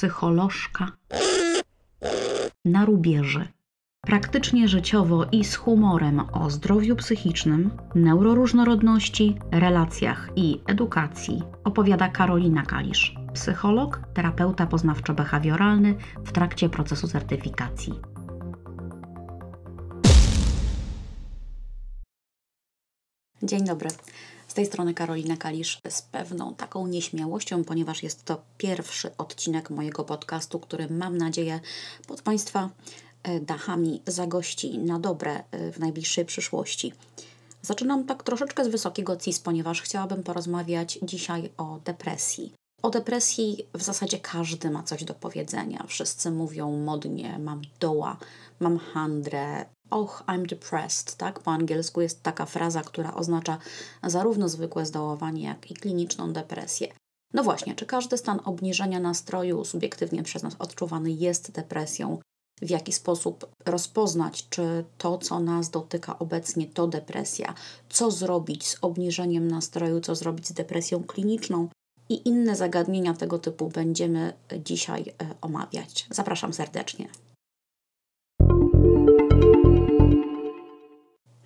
psycholożka na rubieży. Praktycznie życiowo i z humorem o zdrowiu psychicznym, neuroróżnorodności, relacjach i edukacji opowiada Karolina Kalisz, psycholog, terapeuta poznawczo-behawioralny w trakcie procesu certyfikacji. Dzień dobry. Z tej strony Karolina Kalisz z pewną taką nieśmiałością, ponieważ jest to pierwszy odcinek mojego podcastu, który mam nadzieję pod Państwa e, dachami zagości na dobre e, w najbliższej przyszłości. Zaczynam tak troszeczkę z wysokiego CIS, ponieważ chciałabym porozmawiać dzisiaj o depresji. O depresji w zasadzie każdy ma coś do powiedzenia. Wszyscy mówią modnie: mam doła, mam handrę, och, I'm depressed, tak? Po angielsku jest taka fraza, która oznacza zarówno zwykłe zdołowanie, jak i kliniczną depresję. No właśnie, czy każdy stan obniżenia nastroju subiektywnie przez nas odczuwany jest depresją? W jaki sposób rozpoznać, czy to, co nas dotyka obecnie, to depresja? Co zrobić z obniżeniem nastroju, co zrobić z depresją kliniczną? I inne zagadnienia tego typu będziemy dzisiaj e, omawiać. Zapraszam serdecznie.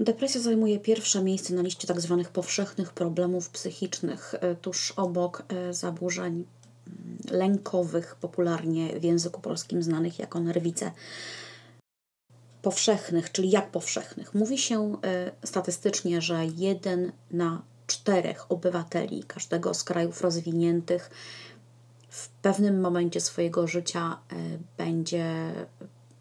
Depresja zajmuje pierwsze miejsce na liście tzw. Tak powszechnych problemów psychicznych, e, tuż obok e, zaburzeń mm, lękowych, popularnie w języku polskim znanych jako nerwice. Powszechnych, czyli jak powszechnych? Mówi się e, statystycznie, że jeden na czterech obywateli każdego z krajów rozwiniętych w pewnym momencie swojego życia będzie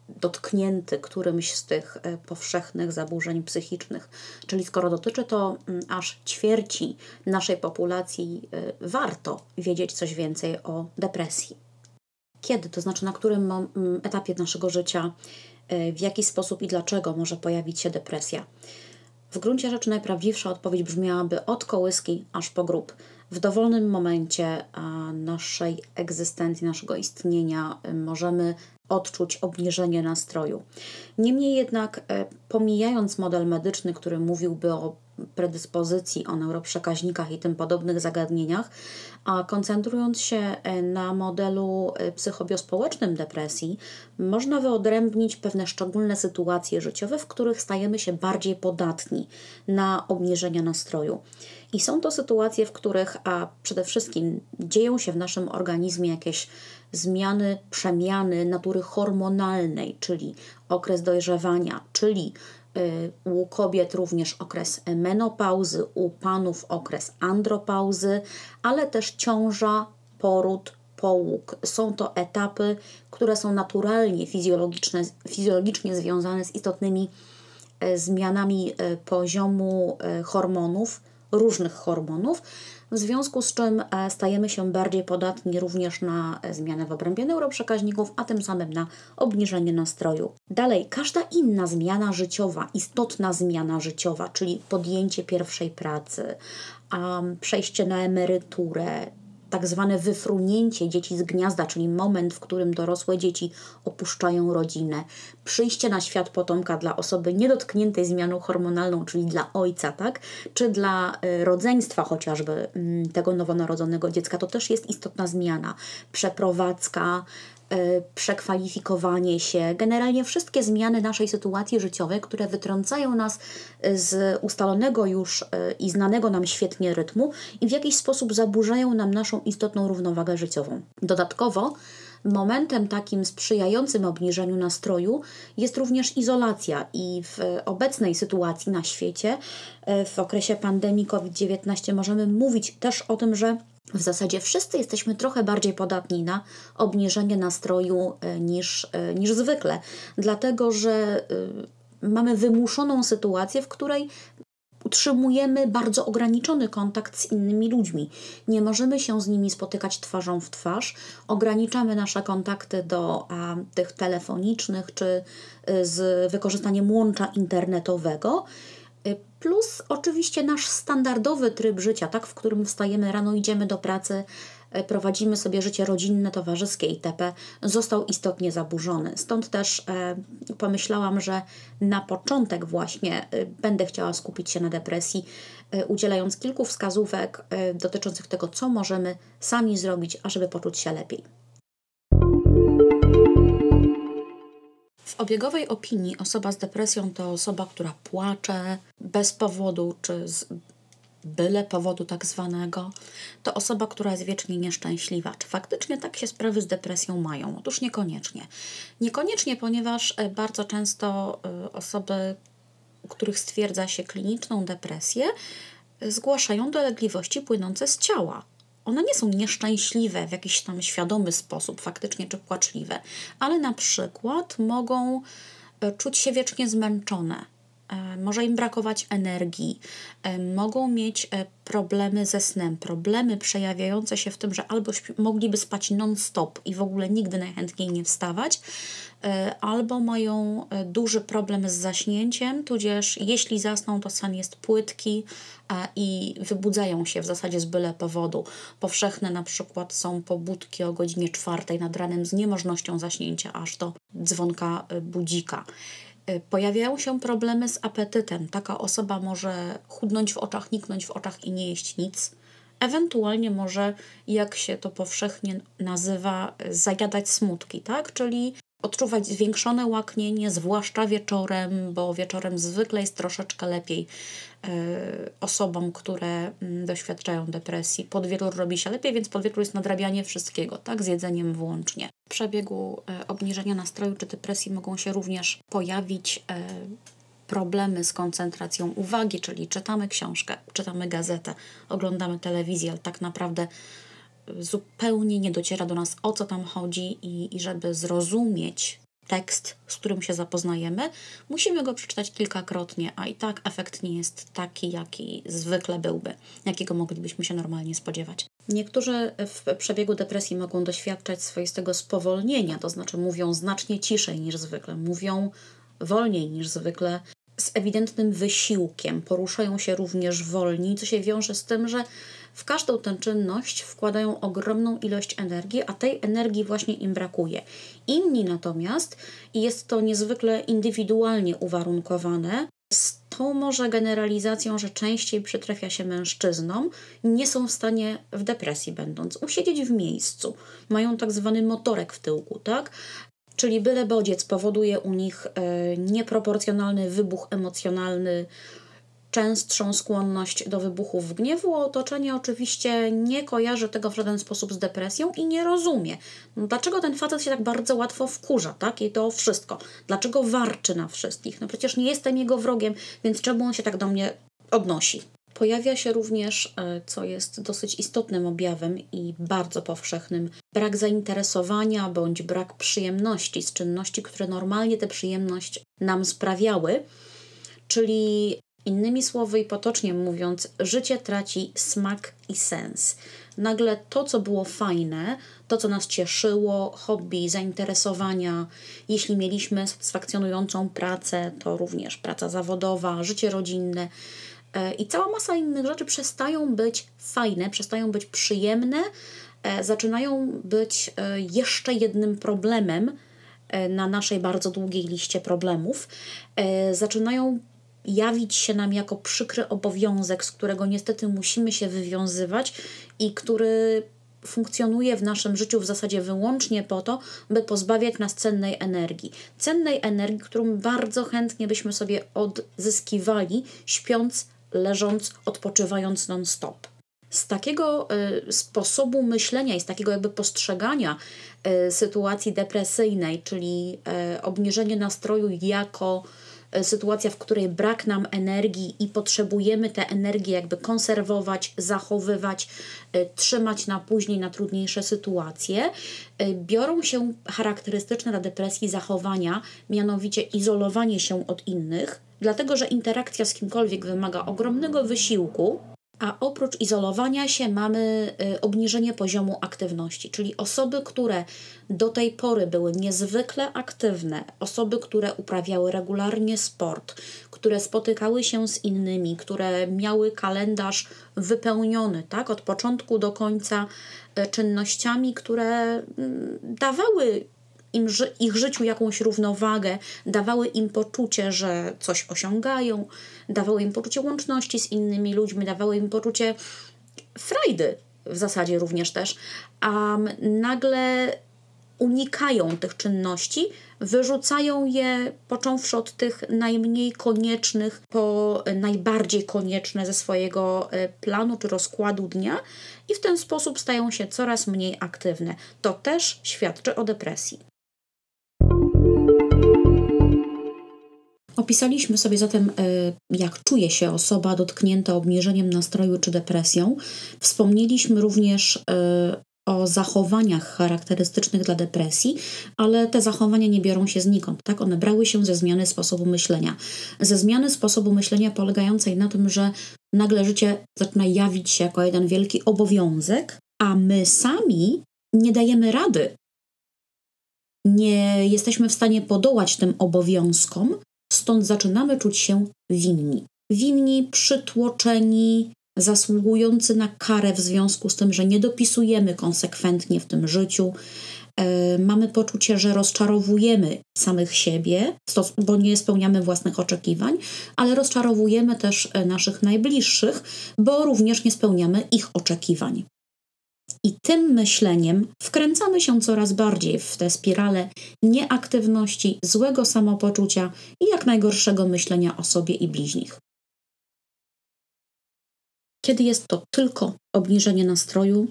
dotknięty którymś z tych e, powszechnych zaburzeń psychicznych. Czyli skoro dotyczy to mm, aż ćwierci naszej populacji, e, warto wiedzieć coś więcej o depresji. Kiedy, to znaczy na którym etapie naszego życia, e, w jaki sposób i dlaczego może pojawić się depresja? W gruncie rzeczy najprawdziwsza odpowiedź brzmiałaby od kołyski aż po grób. W dowolnym momencie naszej egzystencji, naszego istnienia możemy odczuć obniżenie nastroju. Niemniej jednak, e, pomijając model medyczny, który mówiłby o predyspozycji, o neuroprzekaźnikach i tym podobnych zagadnieniach, a koncentrując się e, na modelu e, psychobiospołecznym depresji, można wyodrębnić pewne szczególne sytuacje życiowe, w których stajemy się bardziej podatni na obniżenia nastroju. I są to sytuacje, w których a przede wszystkim dzieją się w naszym organizmie jakieś zmiany, przemiany natury hormonalnej, czyli okres dojrzewania, czyli u kobiet również okres menopauzy, u panów okres andropauzy, ale też ciąża, poród, połóg. Są to etapy, które są naturalnie fizjologiczne, fizjologicznie związane z istotnymi y, zmianami y, poziomu hormonów, różnych hormonów, w związku z czym e, stajemy się bardziej podatni również na e, zmianę w obrębie neuroprzekaźników, a tym samym na obniżenie nastroju. Dalej, każda inna zmiana życiowa, istotna zmiana życiowa, czyli podjęcie pierwszej pracy, um, przejście na emeryturę, tak zwane wyfrunięcie dzieci z gniazda, czyli moment, w którym dorosłe dzieci opuszczają rodzinę, przyjście na świat potomka dla osoby niedotkniętej zmianą hormonalną, czyli dla ojca, tak? czy dla y, rodzeństwa chociażby mm, tego nowonarodzonego dziecka, to też jest istotna zmiana. Przeprowadzka, przekwalifikowanie się, generalnie wszystkie zmiany naszej sytuacji życiowej, które wytrącają nas z ustalonego już e, i znanego nam świetnie rytmu i w jakiś sposób zaburzają nam naszą istotną równowagę życiową. Dodatkowo, Momentem takim sprzyjającym obniżeniu nastroju jest również izolacja, i w obecnej sytuacji na świecie, e, w okresie pandemii COVID-19, możemy mówić też o tym, że w zasadzie wszyscy jesteśmy trochę bardziej podatni na obniżenie nastroju e, niż, e, niż zwykle, dlatego że e, mamy wymuszoną sytuację, w której utrzymujemy bardzo ograniczony kontakt z innymi ludźmi. Nie możemy się z nimi spotykać twarzą w twarz, ograniczamy nasze kontakty do a, tych telefonicznych czy z wykorzystaniem łącza internetowego plus oczywiście nasz standardowy tryb życia, tak, w którym wstajemy rano, idziemy do pracy, y, prowadzimy sobie życie rodzinne, towarzyskie itp., został istotnie zaburzony. Stąd też e, pomyślałam, że na początek właśnie e, będę chciała skupić się na depresji, e, udzielając kilku wskazówek dotyczących tego, co możemy sami zrobić, ażeby poczuć się lepiej. W obiegowej opinii osoba z depresją to osoba, która płacze bez powodu czy z byle powodu tak zwanego, to osoba, która jest wiecznie nieszczęśliwa. Czy faktycznie tak się sprawy z depresją mają? Otóż niekoniecznie. Niekoniecznie, ponieważ e, bardzo często e, osoby, których stwierdza się kliniczną depresję, e, zgłaszają dolegliwości płynące z ciała. One nie są nieszczęśliwe w jakiś tam świadomy sposób, faktycznie czy płaczliwe, ale na przykład mogą czuć się wiecznie zmęczone, E, może im brakować energii, e, mogą mieć e, problemy ze snem, problemy przejawiające się w tym, że albo mogliby spać non-stop i w ogóle nigdy najchętniej nie wstawać, albo mają duży problem z zaśnięciem, tudzież jeśli zasną, to sen jest płytki i wybudzają się w zasadzie z byle powodu. Powszechne na przykład są pobudki o godzinie czwartej nad ranem z niemożnością zaśnięcia aż do dzwonka budzika. Y, pojawiają się problemy z apetytem. Taka osoba może chudnąć w oczach, niknąć w oczach i nie jeść nic. Ewentualnie może, jak się to powszechnie nazywa, zajadać smutki, tak? Czyli odczuwać zwiększone łaknienie, zwłaszcza wieczorem, bo wieczorem zwykle jest troszeczkę lepiej y, osobom, które y, doświadczają depresji. Pod wieczór robi się lepiej, więc pod wieczór jest nadrabianie wszystkiego, tak, z jedzeniem włącznie. W przebiegu y, obniżenia nastroju czy depresji mogą się również pojawić problemy z koncentracją uwagi, czyli czytamy książkę, czytamy gazetę, oglądamy telewizję, ale tak naprawdę zupełnie nie dociera do nas o co tam chodzi i, i żeby zrozumieć tekst, z którym się zapoznajemy, musimy go przeczytać kilkakrotnie, a i tak efekt nie jest taki, jaki zwykle byłby, jakiego moglibyśmy się normalnie spodziewać. Niektórzy w przebiegu depresji mogą doświadczać swoistego spowolnienia, to znaczy mówią znacznie ciszej niż zwykle, mówią wolniej niż zwykle, z ewidentnym wysiłkiem, poruszają się również wolniej, co się wiąże z tym, że w każdą tę czynność wkładają ogromną ilość energii, a tej energii właśnie im brakuje. Inni natomiast, i jest to niezwykle indywidualnie uwarunkowane, z tą może generalizacją, że częściej przytrafia się mężczyznom, nie są w stanie w depresji będąc usiedzieć w miejscu. Mają tak zwany motorek w tyłku, tak? Czyli byle bodziec powoduje u nich e, nieproporcjonalny wybuch emocjonalny, częstszą skłonność do wybuchów gniewu. Otoczenie oczywiście nie kojarzy tego w żaden sposób z depresją i nie rozumie. No, dlaczego ten facet się tak bardzo łatwo wkurza, tak? I to wszystko. Dlaczego warczy na wszystkich? No przecież nie jestem jego wrogiem, więc czemu on się tak do mnie odnosi? Pojawia się również, e, co jest dosyć istotnym objawem i bardzo powszechnym, brak zainteresowania bądź brak przyjemności z czynności, które normalnie tę przyjemność nam sprawiały. Czyli innymi słowy i potocznie mówiąc, życie traci smak i sens. Nagle to, co było fajne, to, co nas cieszyło, hobby, zainteresowania, jeśli mieliśmy satysfakcjonującą pracę, to również praca zawodowa, życie rodzinne, E, i cała masa innych rzeczy przestają być fajne, przestają być przyjemne, e, zaczynają być e, jeszcze jednym problemem na naszej bardzo długiej liście problemów. Zaczynają jawić się nam jako przykry obowiązek, z którego niestety musimy się wywiązywać i który funkcjonuje w naszym życiu w zasadzie wyłącznie po to, by pozbawiać nas cennej energii. Cennej energii, którą bardzo chętnie byśmy sobie odzyskiwali, śpiąc leżąc, odpoczywając non-stop. Z takiego y, sposobu myślenia i z takiego jakby postrzegania y, sytuacji depresyjnej, czyli y, obniżenie nastroju jako sytuacja, w której brak nam energii i potrzebujemy tę energię jakby konserwować, zachowywać, trzymać na później, na trudniejsze sytuacje, biorą się charakterystyczne dla depresji zachowania, mianowicie izolowanie się od innych, dlatego że interakcja z kimkolwiek wymaga ogromnego wysiłku, a oprócz izolowania się mamy y, obniżenie poziomu aktywności, czyli osoby, które do tej pory były niezwykle aktywne, osoby, które uprawiały regularnie sport, które spotykały się z innymi, które miały kalendarz wypełniony, tak, od początku do końca y, czynnościami, które mm, dawały im, ich życiu jakąś równowagę, dawały im poczucie, że coś osiągają, dawały im poczucie łączności z innymi ludźmi, dawały im poczucie frajdy w zasadzie również też, a nagle unikają tych czynności, wyrzucają je począwszy od tych najmniej koniecznych po najbardziej konieczne ze swojego e, planu czy rozkładu dnia i w ten sposób stają się coraz mniej aktywne. To też świadczy o depresji. Opisaliśmy sobie zatem, e, jak czuje się osoba dotknięta obniżeniem nastroju czy depresją. Wspomnieliśmy również e, o zachowaniach charakterystycznych dla depresji, ale te zachowania nie biorą się znikąd, tak? One brały się ze zmiany sposobu myślenia. Ze zmiany sposobu myślenia polegającej na tym, że nagle życie zaczyna jawić się jako jeden wielki obowiązek, a my sami nie dajemy rady. Nie jesteśmy w stanie podołać tym obowiązkom, stąd zaczynamy czuć się winni. Winni, przytłoczeni, zasługujący na karę w związku z tym, że nie dopisujemy konsekwentnie w tym życiu. E, mamy poczucie, że rozczarowujemy samych siebie, bo nie spełniamy własnych oczekiwań, ale rozczarowujemy też e, naszych najbliższych, bo również nie spełniamy ich oczekiwań. I tym myśleniem wkręcamy się coraz bardziej w tę spiralę nieaktywności, złego samopoczucia i jak najgorszego myślenia o sobie i bliźnich. Kiedy jest to tylko obniżenie nastroju,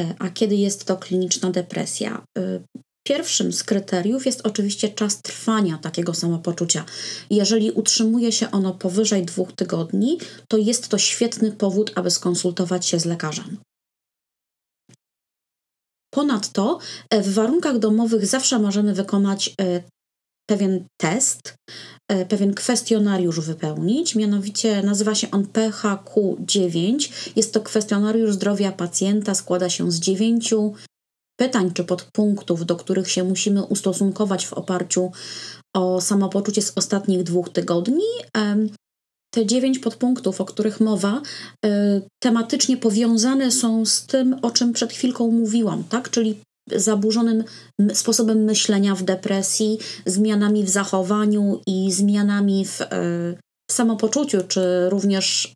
e, a kiedy jest to kliniczna depresja? E, pierwszym z kryteriów jest oczywiście czas trwania takiego samopoczucia. Jeżeli utrzymuje się ono powyżej dwóch tygodni, to jest to świetny powód, aby skonsultować się z lekarzem. Ponadto e, w warunkach domowych zawsze możemy wykonać pewien test, e, pewien kwestionariusz wypełnić. Mianowicie nazywa się on PHQ-9. Jest to kwestionariusz zdrowia pacjenta, składa się z dziewięciu pytań czy podpunktów, do których się musimy ustosunkować w oparciu o samopoczucie z ostatnich dwóch tygodni. Te dziewięć podpunktów, o których mowa, e, tematycznie powiązane są z tym, o czym przed chwilką mówiłam, tak? czyli zaburzonym sposobem myślenia w depresji, zmianami w zachowaniu i zmianami w, e, w samopoczuciu, czy również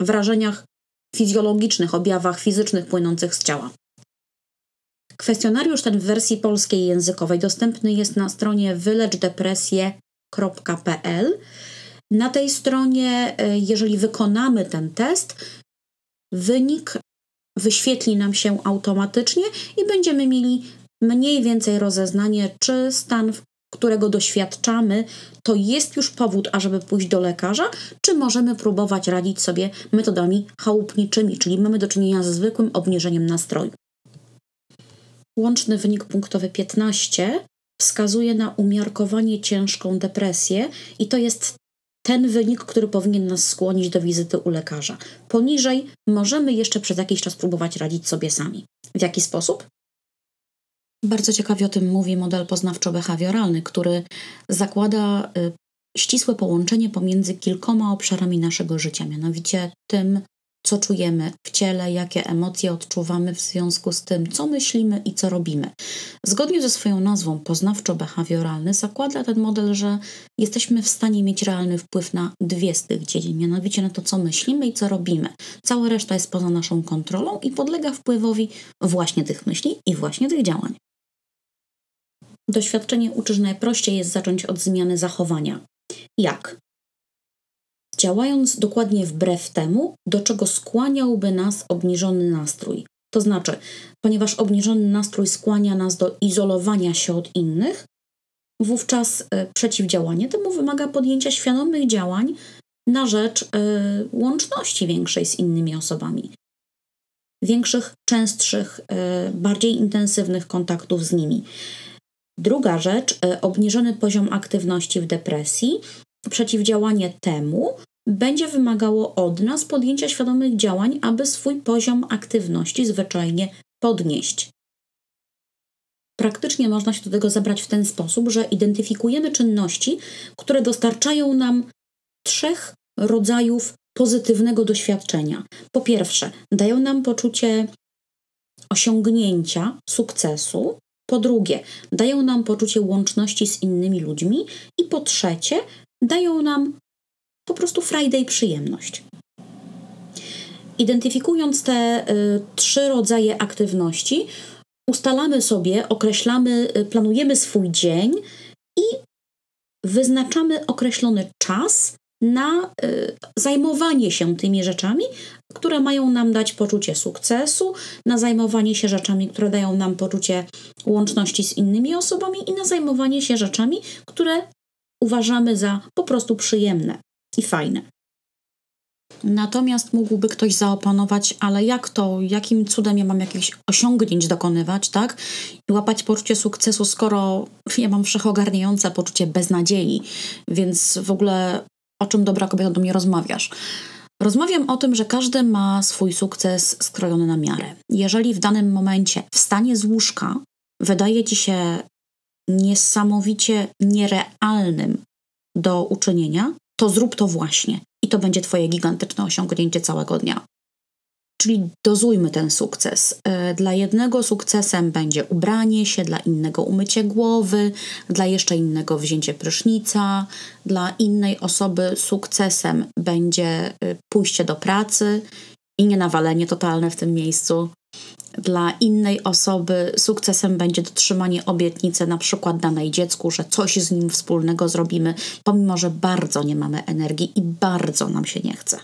wrażeniach fizjologicznych, objawach fizycznych płynących z ciała. Kwestionariusz ten w wersji polskiej językowej dostępny jest na stronie wyleczdepresję.pl. Na tej stronie, e, jeżeli wykonamy ten test, wynik wyświetli nam się automatycznie i będziemy mieli mniej więcej rozeznanie, czy stan, którego doświadczamy, to jest już powód, ażeby pójść do lekarza, czy możemy próbować radzić sobie metodami chałupniczymi, czyli mamy do czynienia ze zwykłym obniżeniem nastroju. Łączny wynik punktowy 15 wskazuje na umiarkowanie ciężką depresję i to jest ten wynik, który powinien nas skłonić do wizyty u lekarza. Poniżej możemy jeszcze przez jakiś czas próbować radzić sobie sami. W jaki sposób? Bardzo ciekawie o tym mówi model poznawczo-behawioralny, który zakłada y, ścisłe połączenie pomiędzy kilkoma obszarami naszego życia, mianowicie tym, co czujemy w ciele, jakie emocje odczuwamy w związku z tym, co myślimy i co robimy. Zgodnie ze swoją nazwą poznawczo-behawioralny zakłada ten model, że jesteśmy w stanie mieć realny wpływ na dwie z tych dziedzin, mianowicie na to, co myślimy i co robimy. Cała reszta jest poza naszą kontrolą i podlega wpływowi właśnie tych myśli i właśnie tych działań. Doświadczenie uczy, że najprościej jest zacząć od zmiany zachowania. Jak? Działając dokładnie wbrew temu, do czego skłaniałby nas obniżony nastrój. To znaczy, ponieważ obniżony nastrój skłania nas do izolowania się od innych, wówczas e, przeciwdziałanie temu wymaga podjęcia świadomych działań na rzecz e, łączności większej z innymi osobami. Większych, częstszych, e, bardziej intensywnych kontaktów z nimi. Druga rzecz, obniżony poziom aktywności w depresji. Przeciwdziałanie temu będzie wymagało od nas podjęcia świadomych działań, aby swój poziom aktywności zwyczajnie podnieść. Praktycznie można się do tego zabrać w ten sposób, że identyfikujemy czynności, które dostarczają nam trzech rodzajów pozytywnego doświadczenia. Po pierwsze, dają nam poczucie osiągnięcia, sukcesu. Po drugie, dają nam poczucie łączności z innymi ludźmi. I po trzecie, dają nam po prostu i przyjemność. Identyfikując te y, trzy rodzaje aktywności, ustalamy sobie, określamy, y, planujemy swój dzień i wyznaczamy określony czas na y, zajmowanie się tymi rzeczami, które mają nam dać poczucie sukcesu, na zajmowanie się rzeczami, które dają nam poczucie łączności z innymi osobami i na zajmowanie się rzeczami, które uważamy za po prostu przyjemne i fajne. Natomiast mógłby ktoś zaopanować, ale jak to, jakim cudem ja mam jakichś osiągnięć dokonywać, tak? I łapać poczucie sukcesu, skoro ja mam wszechogarniające poczucie beznadziei, więc w ogóle o czym dobra kobieta do mnie rozmawiasz? Rozmawiam o tym, że każdy ma swój sukces skrojony na miarę. Jeżeli w danym momencie wstanie z łóżka wydaje ci się niesamowicie nierealnym do uczynienia, to zrób to właśnie i to będzie Twoje gigantyczne osiągnięcie całego dnia. Czyli dozujmy ten sukces. E, dla jednego sukcesem będzie ubranie się, dla innego umycie głowy, dla jeszcze innego wzięcie prysznica, dla innej osoby sukcesem będzie e, pójście do pracy i nie nawalenie totalne w tym miejscu. Dla innej osoby sukcesem będzie dotrzymanie obietnicy, na przykład danej dziecku, że coś z nim wspólnego zrobimy, pomimo że bardzo nie mamy energii i bardzo nam się nie chce.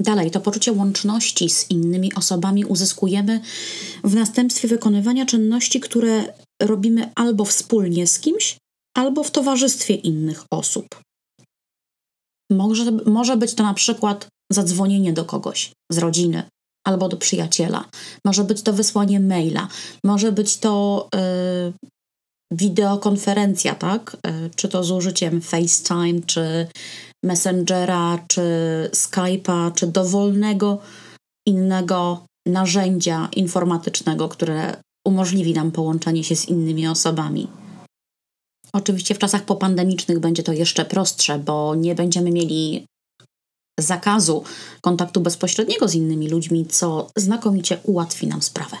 Dalej, to poczucie łączności z innymi osobami uzyskujemy w następstwie wykonywania czynności, które robimy albo wspólnie z kimś, albo w towarzystwie innych osób. Może, może być to na przykład zadzwonienie do kogoś z rodziny albo do przyjaciela, może być to wysłanie maila, może być to yy, wideokonferencja, tak? Yy, czy to z użyciem FaceTime, czy Messengera, czy Skype'a, czy dowolnego innego narzędzia informatycznego, które umożliwi nam połączenie się z innymi osobami. Oczywiście w czasach popandemicznych będzie to jeszcze prostsze, bo nie będziemy mieli zakazu kontaktu bezpośredniego z innymi ludźmi, co znakomicie ułatwi nam sprawę.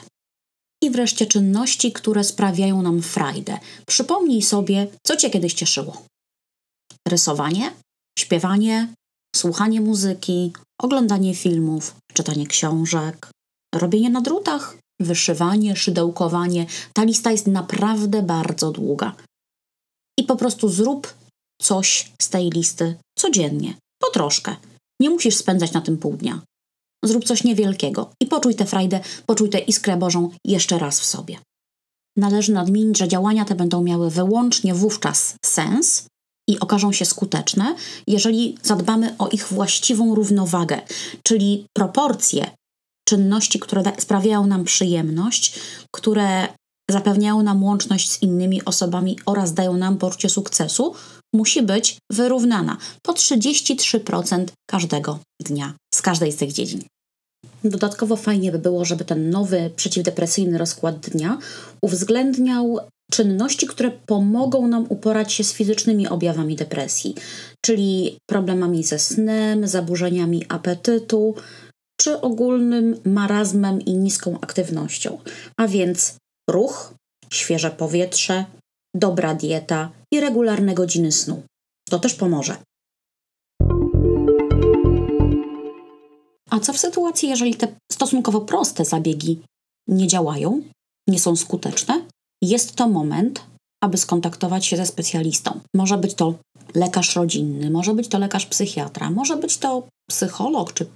I wreszcie czynności, które sprawiają nam frajdę. Przypomnij sobie, co Cię kiedyś cieszyło. Rysowanie, śpiewanie, słuchanie muzyki, oglądanie filmów, czytanie książek, robienie na drutach, wyszywanie, szydełkowanie. Ta lista jest naprawdę bardzo długa. I po prostu zrób coś z tej listy codziennie, po troszkę. Nie musisz spędzać na tym pół dnia. Zrób coś niewielkiego i poczuj tę frajdę, poczuj tę iskrę Bożą jeszcze raz w sobie. Należy nadmienić, że działania te będą miały wyłącznie wówczas sens, i okażą się skuteczne, jeżeli zadbamy o ich właściwą równowagę, czyli proporcje czynności, które sprawiają nam przyjemność, które zapewniają nam łączność z innymi osobami oraz dają nam poczucie sukcesu, musi być wyrównana po 33% każdego dnia z każdej z tych dziedzin. Dodatkowo fajnie by było, żeby ten nowy przeciwdepresyjny rozkład dnia uwzględniał czynności, które pomogą nam uporać się z fizycznymi objawami depresji, czyli problemami ze snem, zaburzeniami apetytu czy ogólnym marazmem i niską aktywnością. A więc ruch, świeże powietrze, dobra dieta i regularne godziny snu. To też pomoże. A co w sytuacji, jeżeli te stosunkowo proste zabiegi nie działają, nie są skuteczne? Jest to moment, aby skontaktować się ze specjalistą. Może być to lekarz rodzinny, może być to lekarz psychiatra, może być to psycholog czy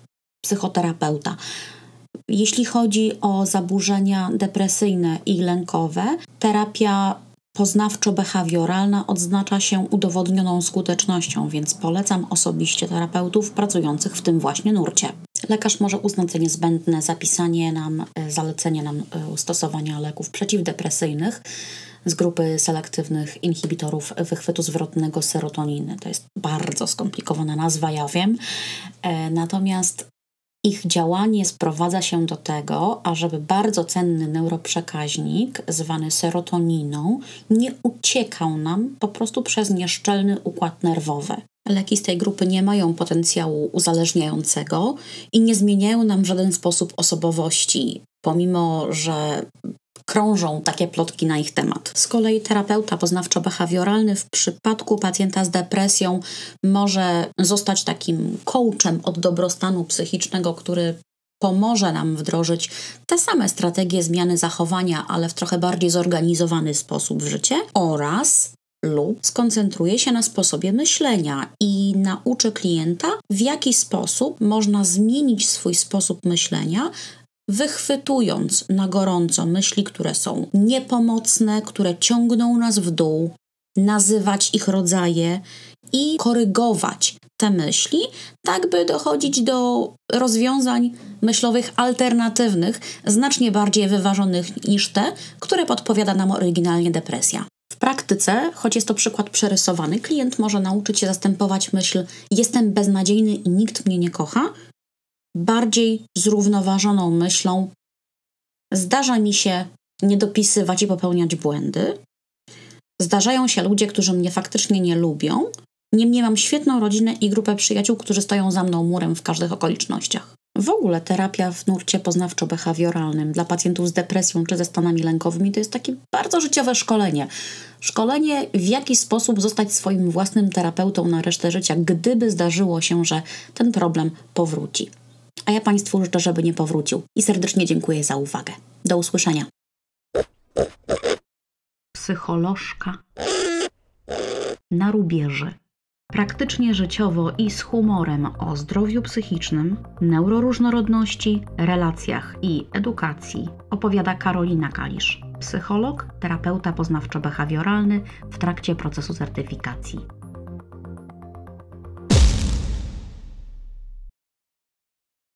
psychoterapeuta. Jeśli chodzi o zaburzenia depresyjne i lękowe, terapia poznawczo-behawioralna odznacza się udowodnioną skutecznością, więc polecam osobiście terapeutów pracujących w tym właśnie nurcie. Lekarz może uznać za niezbędne zapisanie nam, e, zalecenie nam e, stosowania leków przeciwdepresyjnych z grupy selektywnych inhibitorów wychwytu zwrotnego serotoniny. To jest bardzo skomplikowana nazwa, ja wiem. E, natomiast ich działanie sprowadza się do tego, ażeby bardzo cenny neuroprzekaźnik, zwany serotoniną, nie uciekał nam po prostu przez nieszczelny układ nerwowy. Leki z tej grupy nie mają potencjału uzależniającego i nie zmieniają nam w żaden sposób osobowości, pomimo że krążą takie plotki na ich temat. Z kolei terapeuta poznawczo-behawioralny w przypadku pacjenta z depresją może zostać takim coachem od dobrostanu psychicznego, który pomoże nam wdrożyć te same strategie zmiany zachowania, ale w trochę bardziej zorganizowany sposób w życie oraz lub skoncentruje się na sposobie myślenia i nauczy klienta, w jaki sposób można zmienić swój sposób myślenia, wychwytując na gorąco myśli, które są niepomocne, które ciągną nas w dół, nazywać ich rodzaje i korygować te myśli, tak by dochodzić do rozwiązań myślowych alternatywnych, znacznie bardziej wyważonych niż te, które podpowiada nam oryginalnie depresja. W praktyce, choć jest to przykład przerysowany, klient może nauczyć się zastępować myśl jestem beznadziejny i nikt mnie nie kocha, bardziej zrównoważoną myślą zdarza mi się nie dopisywać i popełniać błędy. Zdarzają się ludzie, którzy mnie faktycznie nie lubią, Niemniej mam świetną rodzinę i grupę przyjaciół, którzy stoją za mną murem w każdych okolicznościach. W ogóle terapia w nurcie poznawczo-behawioralnym dla pacjentów z depresją czy ze stanami lękowymi to jest takie bardzo życiowe szkolenie. Szkolenie, w jaki sposób zostać swoim własnym terapeutą na resztę życia, gdyby zdarzyło się, że ten problem powróci. A ja Państwu życzę, żeby nie powrócił i serdecznie dziękuję za uwagę. Do usłyszenia. Psycholożka na rubieży praktycznie życiowo i z humorem o zdrowiu psychicznym, neuroróżnorodności, relacjach i edukacji opowiada Karolina Kalisz, psycholog, terapeuta poznawczo-behawioralny w trakcie procesu certyfikacji.